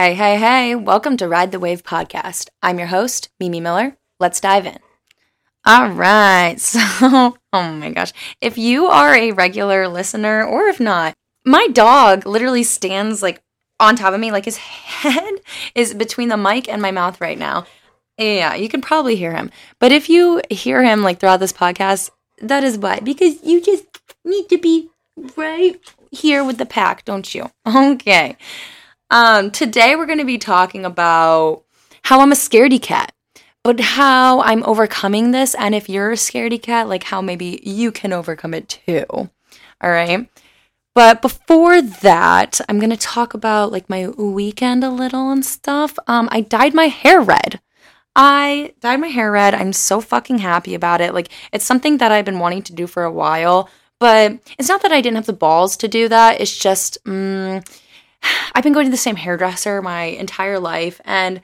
Hey, hey, hey, welcome to Ride the Wave podcast. I'm your host, Mimi Miller. Let's dive in. All right, so, oh my gosh. If you are a regular listener, or if not, my dog literally stands like on top of me, like his head is between the mic and my mouth right now. Yeah, you can probably hear him. But if you hear him like throughout this podcast, that is why. Because you just need to be right here with the pack, don't you? Okay. Um, today we're going to be talking about how I'm a scaredy cat, but how I'm overcoming this, and if you're a scaredy cat, like how maybe you can overcome it too. All right. But before that, I'm going to talk about like my weekend a little and stuff. Um, I dyed my hair red. I dyed my hair red. I'm so fucking happy about it. Like, it's something that I've been wanting to do for a while, but it's not that I didn't have the balls to do that. It's just, um, I've been going to the same hairdresser my entire life and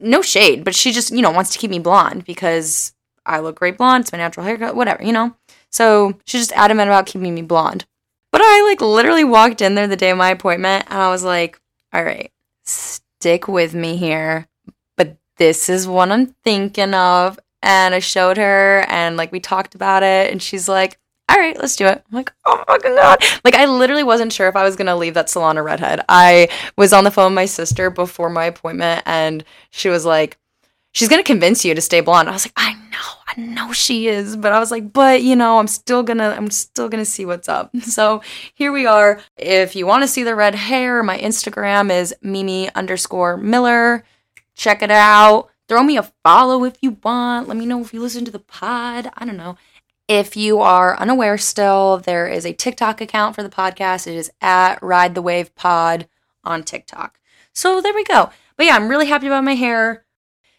no shade, but she just, you know, wants to keep me blonde because I look great blonde. It's my natural haircut, whatever, you know? So she's just adamant about keeping me blonde. But I like literally walked in there the day of my appointment and I was like, all right, stick with me here. But this is what I'm thinking of. And I showed her and like we talked about it and she's like, all right, let's do it. I'm like, oh my god. Like I literally wasn't sure if I was gonna leave that salon a redhead. I was on the phone with my sister before my appointment and she was like, She's gonna convince you to stay blonde. I was like, I know, I know she is, but I was like, but you know, I'm still gonna I'm still gonna see what's up. So here we are. If you wanna see the red hair, my Instagram is Mimi underscore Miller. Check it out. Throw me a follow if you want. Let me know if you listen to the pod. I don't know. If you are unaware still, there is a TikTok account for the podcast. It is at Ride the Wave Pod on TikTok. So there we go. But yeah, I'm really happy about my hair.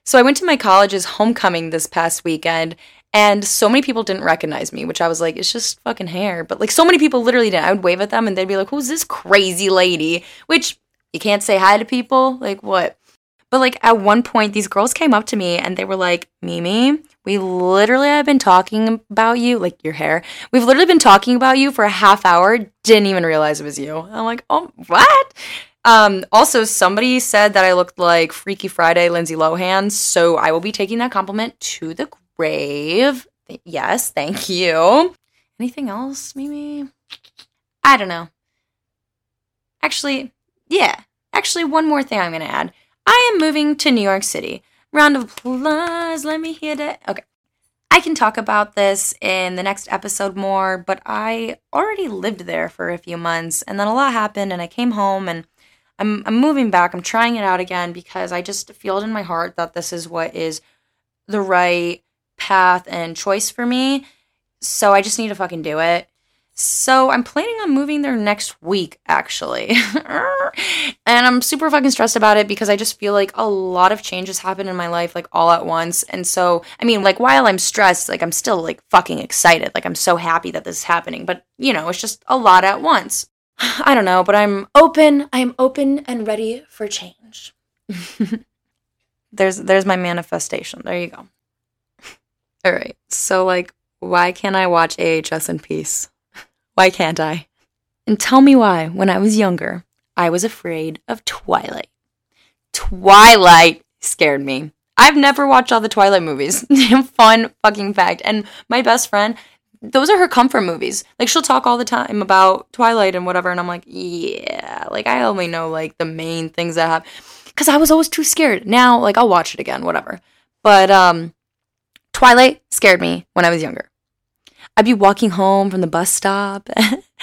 So I went to my college's homecoming this past weekend and so many people didn't recognize me, which I was like, it's just fucking hair. But like so many people literally didn't. I would wave at them and they'd be like, who's this crazy lady? Which you can't say hi to people. Like what? But like at one point, these girls came up to me and they were like, Mimi, we literally have been talking about you, like your hair. We've literally been talking about you for a half hour. Didn't even realize it was you. I'm like, oh, what? Um, also, somebody said that I looked like Freaky Friday Lindsay Lohan, so I will be taking that compliment to the grave. Yes, thank you. Anything else, Mimi? I don't know. Actually, yeah. Actually, one more thing I'm going to add. I am moving to New York City. Round of applause. Let me hear that. Okay. I can talk about this in the next episode more, but I already lived there for a few months and then a lot happened and I came home and I'm I'm moving back. I'm trying it out again because I just feel it in my heart that this is what is the right path and choice for me. So I just need to fucking do it. So I'm planning on moving there next week, actually. and I'm super fucking stressed about it because I just feel like a lot of changes happen in my life, like all at once. And so, I mean, like while I'm stressed, like I'm still like fucking excited. Like I'm so happy that this is happening. But, you know, it's just a lot at once. I don't know, but I'm open. I'm open and ready for change. there's there's my manifestation. There you go. All right. So like why can't I watch AHS in peace? Why can't I? And tell me why, when I was younger, I was afraid of Twilight. Twilight scared me. I've never watched all the Twilight movies. Fun fucking fact. And my best friend, those are her comfort movies. Like she'll talk all the time about Twilight and whatever, and I'm like, yeah, like I only know like the main things that happen. Cause I was always too scared. Now, like I'll watch it again, whatever. But um Twilight scared me when I was younger. I'd be walking home from the bus stop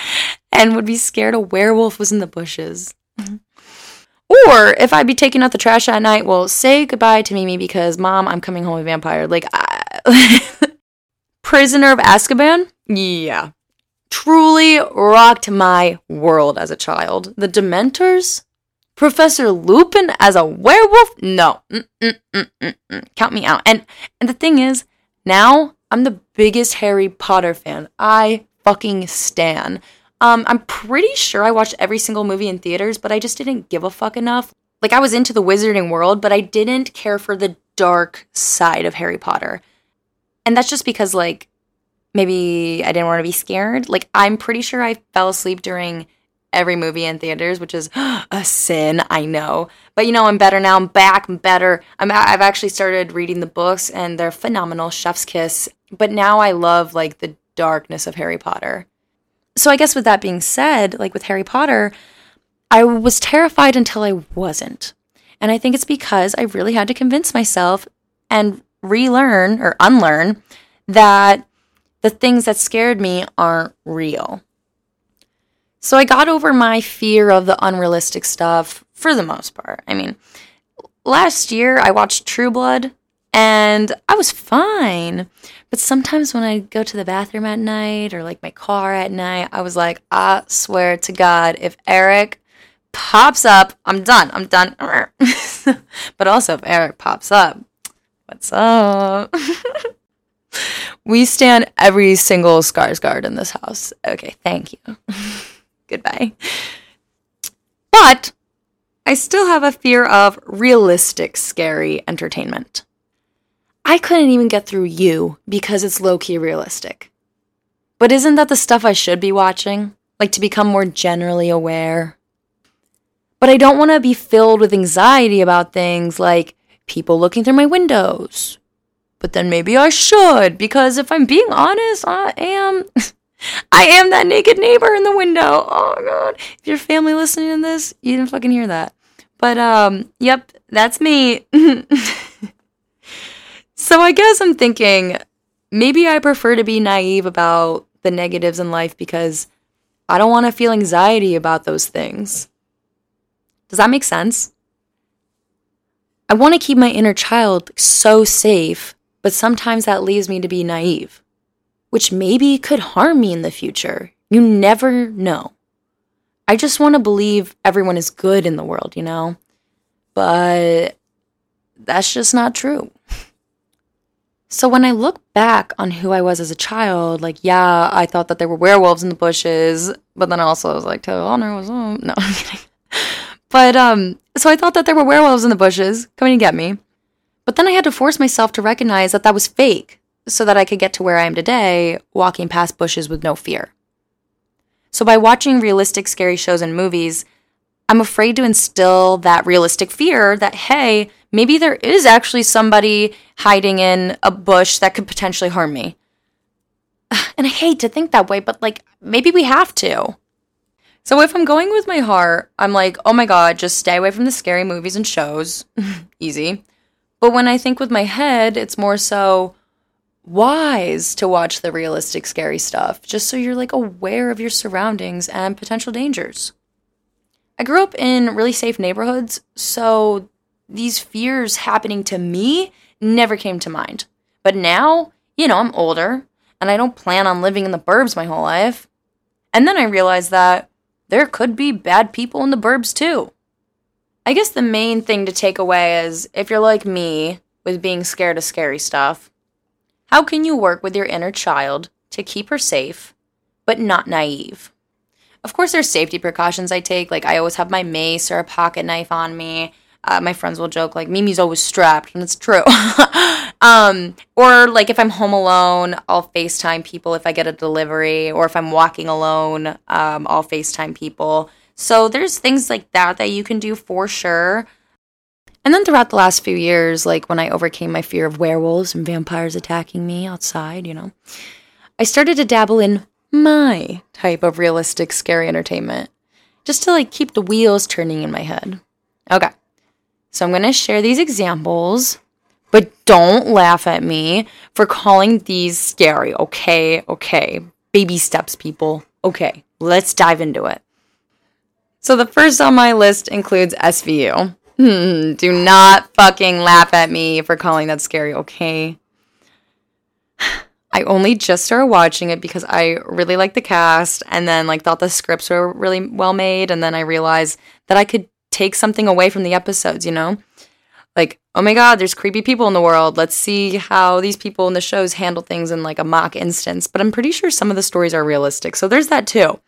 and would be scared a werewolf was in the bushes. Mm-hmm. Or if I'd be taking out the trash at night, well, say goodbye to Mimi because mom, I'm coming home a vampire. Like, I, Prisoner of Azkaban? Yeah. Truly rocked my world as a child. The Dementors? Professor Lupin as a werewolf? No. Mm-mm-mm-mm-mm. Count me out. And and the thing is, now I'm the biggest Harry Potter fan. I fucking stan. Um, I'm pretty sure I watched every single movie in theaters, but I just didn't give a fuck enough. Like I was into the wizarding world, but I didn't care for the dark side of Harry Potter. And that's just because like maybe I didn't want to be scared. Like I'm pretty sure I fell asleep during every movie in theaters, which is a sin, I know. But you know, I'm better now. I'm back. I'm better. I'm I've actually started reading the books and they're phenomenal. Chef's kiss. But now I love like the darkness of Harry Potter. So I guess with that being said, like with Harry Potter, I was terrified until I wasn't. And I think it's because I really had to convince myself and relearn or unlearn that the things that scared me aren't real. So I got over my fear of the unrealistic stuff for the most part. I mean, last year I watched True Blood and I was fine. But sometimes when I go to the bathroom at night or like my car at night, I was like, I swear to God, if Eric pops up, I'm done. I'm done. but also, if Eric pops up, what's up? we stand every single Skarsgård in this house. Okay, thank you. Goodbye. But I still have a fear of realistic scary entertainment. I couldn't even get through you because it's low key realistic. But isn't that the stuff I should be watching? Like to become more generally aware? But I don't want to be filled with anxiety about things like people looking through my windows. But then maybe I should, because if I'm being honest, I am. I am that naked neighbor in the window. Oh god. If your family listening to this, you didn't fucking hear that. But um, yep, that's me. so I guess I'm thinking maybe I prefer to be naive about the negatives in life because I don't want to feel anxiety about those things. Does that make sense? I want to keep my inner child so safe, but sometimes that leaves me to be naive, which maybe could harm me in the future. You never know. I just want to believe everyone is good in the world, you know? But that's just not true. So when I look back on who I was as a child, like, yeah, I thought that there were werewolves in the bushes, but then I also I was like, Taylor Lautner was, no, I'm kidding. But um, so I thought that there were werewolves in the bushes coming to get me. But then I had to force myself to recognize that that was fake so that I could get to where I am today, walking past bushes with no fear. So by watching realistic scary shows and movies, I'm afraid to instill that realistic fear that, hey, maybe there is actually somebody hiding in a bush that could potentially harm me. And I hate to think that way, but like maybe we have to. So if I'm going with my heart, I'm like, oh my God, just stay away from the scary movies and shows. Easy. But when I think with my head, it's more so wise to watch the realistic, scary stuff, just so you're like aware of your surroundings and potential dangers. I grew up in really safe neighborhoods, so these fears happening to me never came to mind. But now, you know, I'm older and I don't plan on living in the burbs my whole life. And then I realized that there could be bad people in the burbs too. I guess the main thing to take away is if you're like me with being scared of scary stuff, how can you work with your inner child to keep her safe, but not naive? Of course, there's safety precautions I take. Like, I always have my mace or a pocket knife on me. Uh, my friends will joke, like, Mimi's always strapped, and it's true. um, or, like, if I'm home alone, I'll FaceTime people if I get a delivery, or if I'm walking alone, um, I'll FaceTime people. So, there's things like that that you can do for sure. And then throughout the last few years, like when I overcame my fear of werewolves and vampires attacking me outside, you know, I started to dabble in my type of realistic scary entertainment just to like keep the wheels turning in my head. Okay. So I'm going to share these examples, but don't laugh at me for calling these scary. Okay. Okay. Baby steps, people. Okay. Let's dive into it. So the first on my list includes SVU. Hmm, do not fucking laugh at me for calling that scary, okay? I only just started watching it because I really liked the cast and then like thought the scripts were really well made and then I realized that I could take something away from the episodes, you know? Like, oh my god, there's creepy people in the world. Let's see how these people in the shows handle things in like a mock instance. But I'm pretty sure some of the stories are realistic. So there's that too.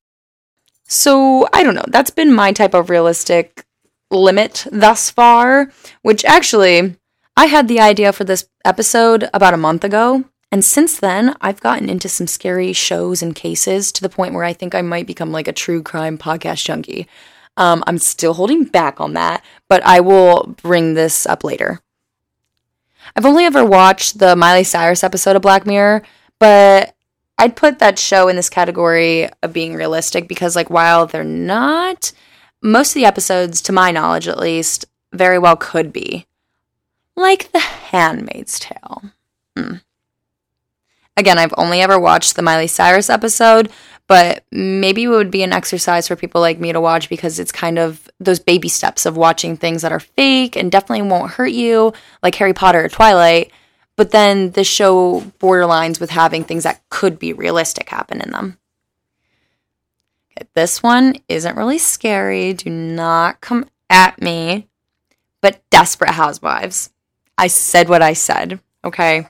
So, I don't know. That's been my type of realistic limit thus far, which actually I had the idea for this episode about a month ago And since then, I've gotten into some scary shows and cases to the point where I think I might become like a true crime podcast junkie. Um, I'm still holding back on that, but I will bring this up later. I've only ever watched the Miley Cyrus episode of Black Mirror, but I'd put that show in this category of being realistic because, like, while they're not, most of the episodes, to my knowledge at least, very well could be. Like The Handmaid's Tale. Hmm. Again, I've only ever watched the Miley Cyrus episode, but maybe it would be an exercise for people like me to watch because it's kind of those baby steps of watching things that are fake and definitely won't hurt you, like Harry Potter or Twilight. But then the show borderlines with having things that could be realistic happen in them. This one isn't really scary. Do not come at me. But Desperate Housewives. I said what I said, okay?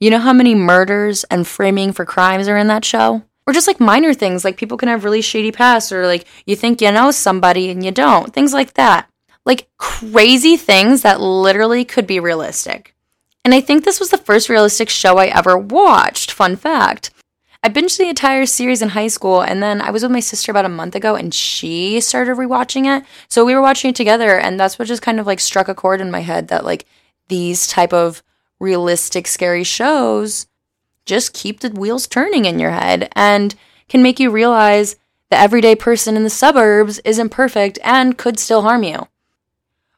You know how many murders and framing for crimes are in that show? Or just like minor things, like people can have really shady pasts, or like you think you know somebody and you don't. Things like that. Like crazy things that literally could be realistic. And I think this was the first realistic show I ever watched. Fun fact. I binged the entire series in high school, and then I was with my sister about a month ago, and she started rewatching it. So we were watching it together, and that's what just kind of like struck a chord in my head that like these type of realistic scary shows just keep the wheels turning in your head and can make you realize the everyday person in the suburbs isn't perfect and could still harm you.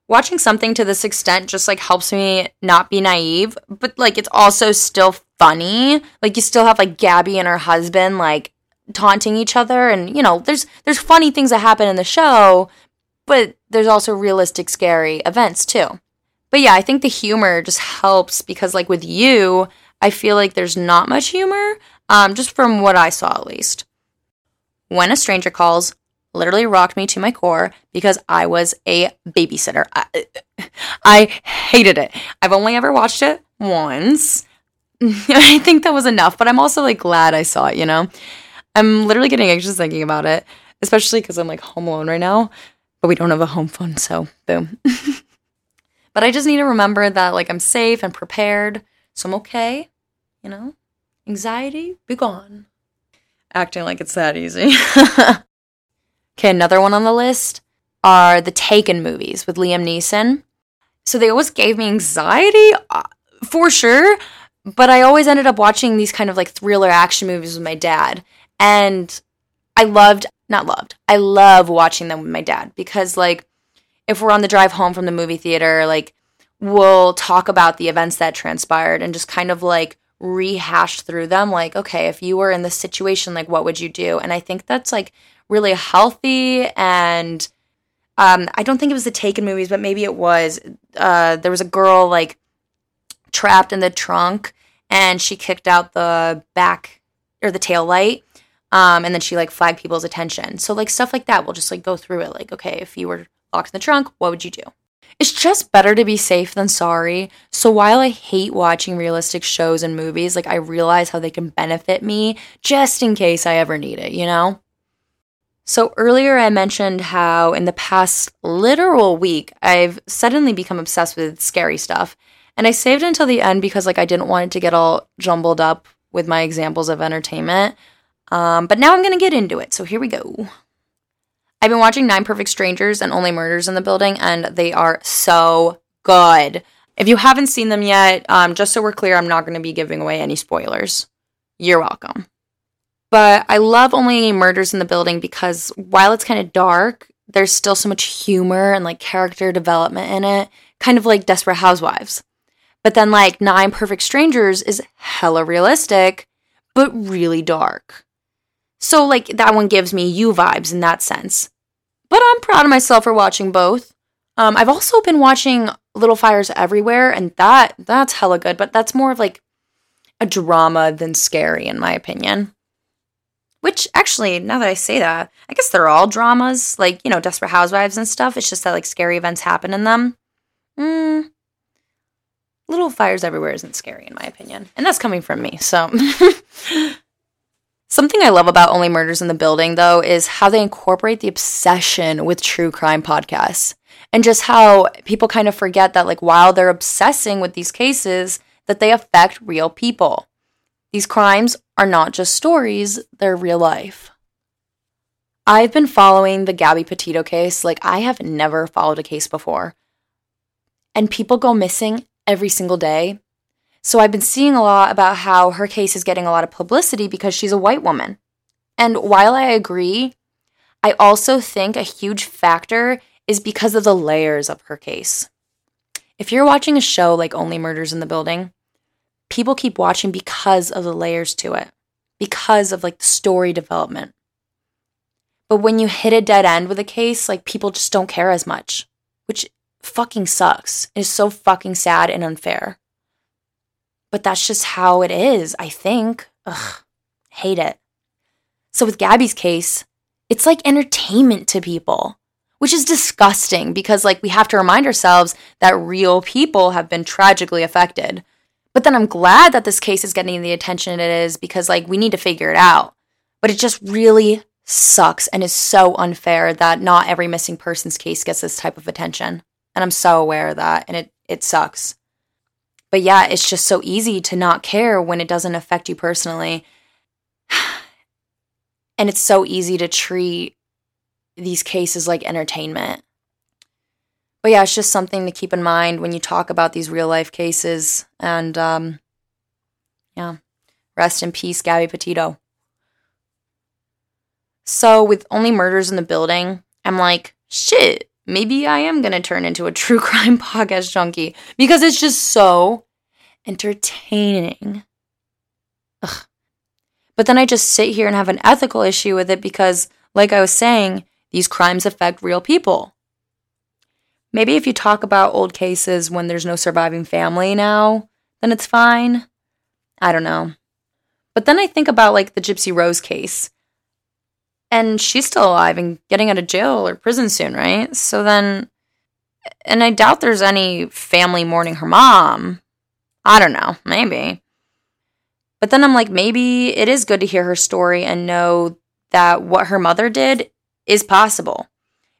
Watching something to this extent just like helps me not be naive, but like it's also still funny. Like you still have like Gabby and her husband like taunting each other and you know, there's there's funny things that happen in the show, but there's also realistic scary events too. But yeah, I think the humor just helps because, like with you, I feel like there's not much humor, um, just from what I saw at least. When a Stranger Calls literally rocked me to my core because I was a babysitter. I, I hated it. I've only ever watched it once. I think that was enough, but I'm also like glad I saw it, you know? I'm literally getting anxious thinking about it, especially because I'm like home alone right now, but we don't have a home phone, so boom. But I just need to remember that like I'm safe and prepared, so I'm okay. You know, anxiety be gone. Acting like it's that easy. okay, another one on the list are the Taken movies with Liam Neeson. So they always gave me anxiety, uh, for sure. But I always ended up watching these kind of like thriller action movies with my dad. And I loved, not loved, I love watching them with my dad because, like, if we're on the drive home from the movie theater, like we'll talk about the events that transpired and just kind of like rehash through them. Like, okay, if you were in this situation, like what would you do? And I think that's like really healthy and um, I don't think it was the Taken movies, but maybe it was. Uh, there was a girl like trapped in the trunk, and she kicked out the back or the tail light, um, and then she like flagged people's attention. So like stuff like that, we'll just like go through it. Like, okay, if you were locked in the trunk, what would you do? It's just better to be safe than sorry. So while I hate watching realistic shows and movies, like I realize how they can benefit me just in case I ever need it, you know? So earlier I mentioned how in the past literal week I've suddenly become obsessed with scary stuff. And I saved until the end because like I didn't want it to get all jumbled up with my examples of entertainment. Um, but now I'm gonna get into it. So here we go. I've been watching Nine Perfect Strangers and Only Murders in the Building, and they are so good. If you haven't seen them yet, um, just so we're clear, I'm not going to be giving away any spoilers. You're welcome. But I love Only Murders in the Building because while it's kind of dark, there's still so much humor and like character development in it, kind of like Desperate Housewives. But then, like, Nine Perfect Strangers is hella realistic, but really dark. So, like, that one gives me you vibes in that sense. But I'm proud of myself for watching both. Um, I've also been watching Little Fires Everywhere, and that that's hella good, but that's more of like a drama than scary, in my opinion. Which actually, now that I say that, I guess they're all dramas, like, you know, Desperate Housewives and stuff. It's just that like scary events happen in them. Mm. Little Fires Everywhere isn't scary, in my opinion. And that's coming from me, so. Something I love about Only Murders in the Building, though, is how they incorporate the obsession with true crime podcasts and just how people kind of forget that, like, while they're obsessing with these cases, that they affect real people. These crimes are not just stories, they're real life. I've been following the Gabby Petito case like I have never followed a case before. And people go missing every single day. So I've been seeing a lot about how her case is getting a lot of publicity because she's a white woman. And while I agree, I also think a huge factor is because of the layers of her case. If you're watching a show like Only Murders in the Building, people keep watching because of the layers to it, because of like the story development. But when you hit a dead end with a case, like people just don't care as much, which fucking sucks. It is so fucking sad and unfair. But that's just how it is, I think. Ugh, hate it. So with Gabby's case, it's like entertainment to people, which is disgusting because like we have to remind ourselves that real people have been tragically affected. But then I'm glad that this case is getting the attention it is because like we need to figure it out. But it just really sucks and is so unfair that not every missing persons case gets this type of attention. And I'm so aware of that and it it sucks. But yeah, it's just so easy to not care when it doesn't affect you personally. and it's so easy to treat these cases like entertainment. But yeah, it's just something to keep in mind when you talk about these real life cases. And um, yeah, rest in peace, Gabby Petito. So, with only murders in the building, I'm like, shit, maybe I am going to turn into a true crime podcast junkie because it's just so entertaining. Ugh. But then I just sit here and have an ethical issue with it because, like I was saying, these crimes affect real people. Maybe if you talk about old cases when there's no surviving family now, then it's fine. I don't know. But then I think about like the Gypsy Rose case and she's still alive and getting out of jail or prison soon, right? So then, and I doubt there's any family mourning her mom. I don't know, maybe. But then I'm like, maybe it is good to hear her story and know that what her mother did is possible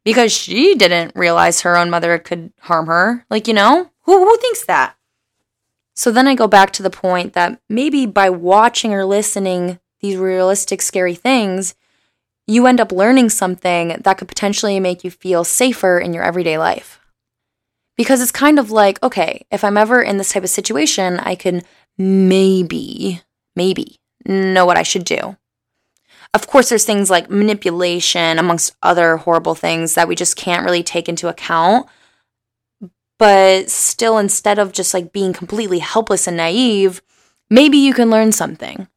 because she didn't realize her own mother could harm her. Like, you know, who, who thinks that? So then I go back to the point that maybe by watching or listening these realistic, scary things, you end up learning something that could potentially make you feel safer in your everyday life. Because it's kind of like, okay, if I'm ever in this type of situation, I can maybe, maybe know what I should do. Of course, there's things like manipulation, amongst other horrible things that we just can't really take into account. But still, instead of just like being completely helpless and naive, maybe you can learn something.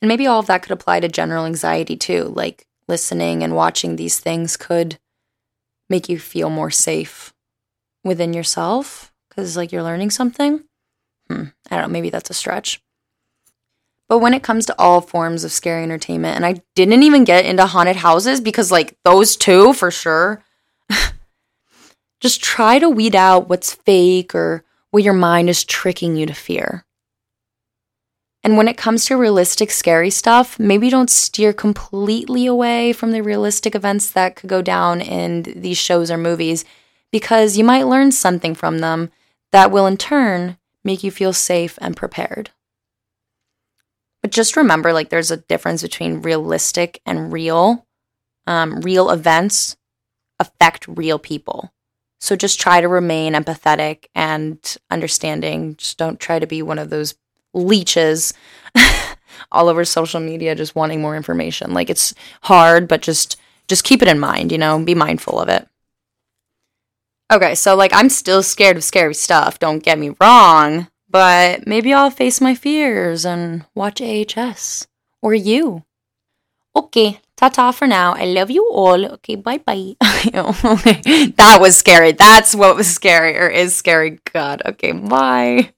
And maybe all of that could apply to general anxiety too. Like listening and watching these things could make you feel more safe within yourself because, like, you're learning something. Hmm, I don't know, maybe that's a stretch. But when it comes to all forms of scary entertainment, and I didn't even get into haunted houses because, like, those two for sure, just try to weed out what's fake or what your mind is tricking you to fear. And when it comes to realistic, scary stuff, maybe don't steer completely away from the realistic events that could go down in these shows or movies because you might learn something from them that will in turn make you feel safe and prepared. But just remember like there's a difference between realistic and real. Um, real events affect real people. So just try to remain empathetic and understanding. Just don't try to be one of those leeches all over social media just wanting more information. Like it's hard, but just just keep it in mind, you know, be mindful of it. Okay, so like I'm still scared of scary stuff, don't get me wrong, but maybe I'll face my fears and watch AHS or you. Okay, ta-ta for now. I love you all. Okay, bye-bye. Okay, that was scary. That's what was scary or is scary. God. Okay, bye.